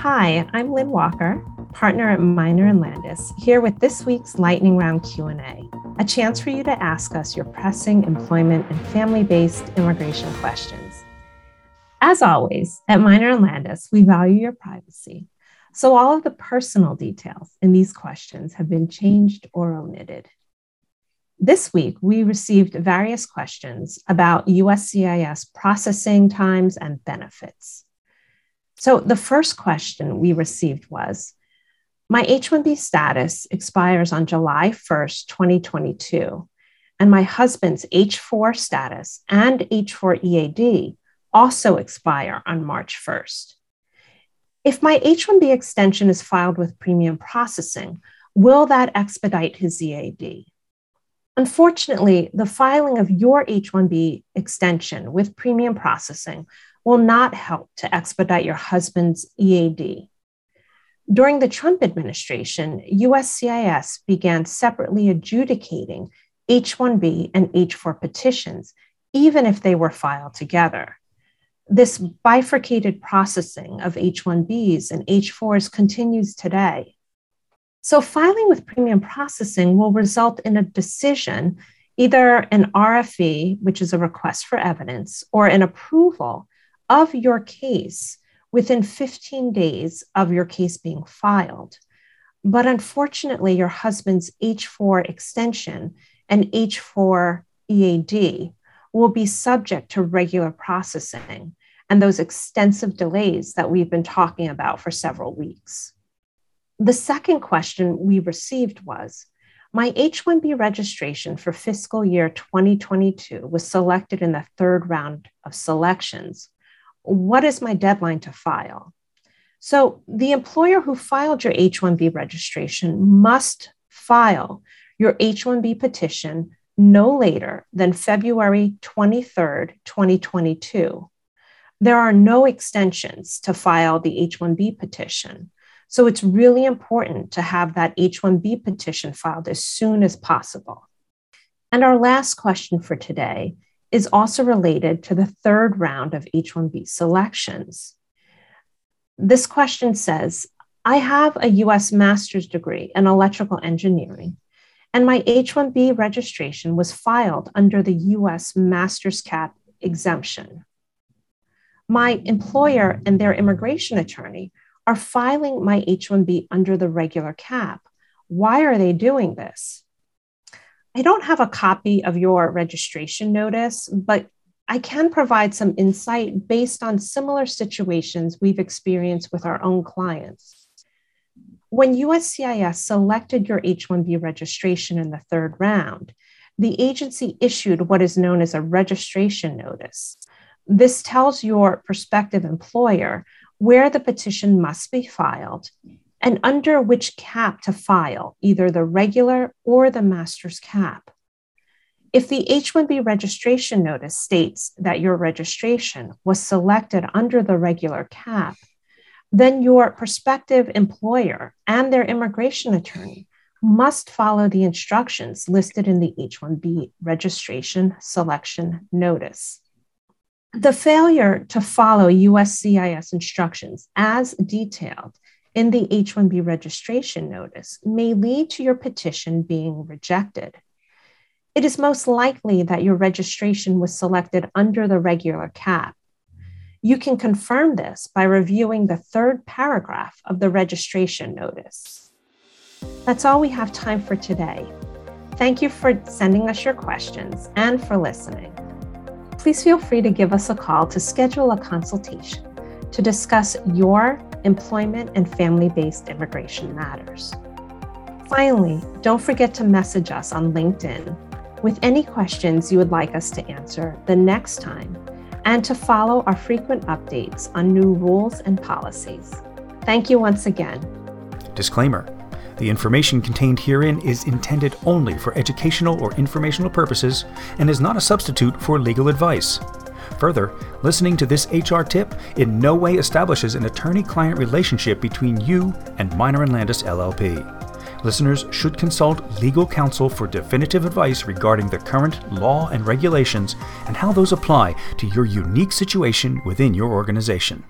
Hi, I'm Lynn Walker, partner at Miner and Landis, here with this week's Lightning Round Q&A, a chance for you to ask us your pressing employment and family-based immigration questions. As always, at Miner and Landis, we value your privacy, so all of the personal details in these questions have been changed or omitted. This week, we received various questions about USCIS processing times and benefits. So the first question we received was My H 1B status expires on July 1st, 2022, and my husband's H4 status and H4 EAD also expire on March 1st. If my H 1B extension is filed with premium processing, will that expedite his EAD? Unfortunately, the filing of your H 1B extension with premium processing will not help to expedite your husband's EAD. During the Trump administration, USCIS began separately adjudicating H 1B and H 4 petitions, even if they were filed together. This bifurcated processing of H 1Bs and H 4s continues today. So, filing with premium processing will result in a decision, either an RFE, which is a request for evidence, or an approval of your case within 15 days of your case being filed. But unfortunately, your husband's H4 extension and H4 EAD will be subject to regular processing and those extensive delays that we've been talking about for several weeks. The second question we received was My H 1B registration for fiscal year 2022 was selected in the third round of selections what is my deadline to file? So the employer who filed your H 1B registration must file your H 1B petition no later than February 23rd, 2022. There are no extensions to file the H 1B petition. So it's really important to have that H 1B petition filed as soon as possible. And our last question for today is also related to the third round of H 1B selections. This question says I have a US master's degree in electrical engineering, and my H 1B registration was filed under the US master's cap exemption. My employer and their immigration attorney are filing my H 1B under the regular cap. Why are they doing this? I don't have a copy of your registration notice, but I can provide some insight based on similar situations we've experienced with our own clients. When USCIS selected your H 1B registration in the third round, the agency issued what is known as a registration notice. This tells your prospective employer where the petition must be filed and under which cap to file, either the regular or the master's cap. If the H 1B registration notice states that your registration was selected under the regular cap, then your prospective employer and their immigration attorney must follow the instructions listed in the H 1B registration selection notice. The failure to follow USCIS instructions as detailed in the H 1B registration notice may lead to your petition being rejected. It is most likely that your registration was selected under the regular cap. You can confirm this by reviewing the third paragraph of the registration notice. That's all we have time for today. Thank you for sending us your questions and for listening. Please feel free to give us a call to schedule a consultation to discuss your employment and family based immigration matters. Finally, don't forget to message us on LinkedIn with any questions you would like us to answer the next time and to follow our frequent updates on new rules and policies. Thank you once again. Disclaimer The information contained herein is intended only for educational or informational purposes and is not a substitute for legal advice. Further, listening to this HR tip in no way establishes an attorney client relationship between you and Miner and Landis LLP. Listeners should consult legal counsel for definitive advice regarding the current law and regulations and how those apply to your unique situation within your organization.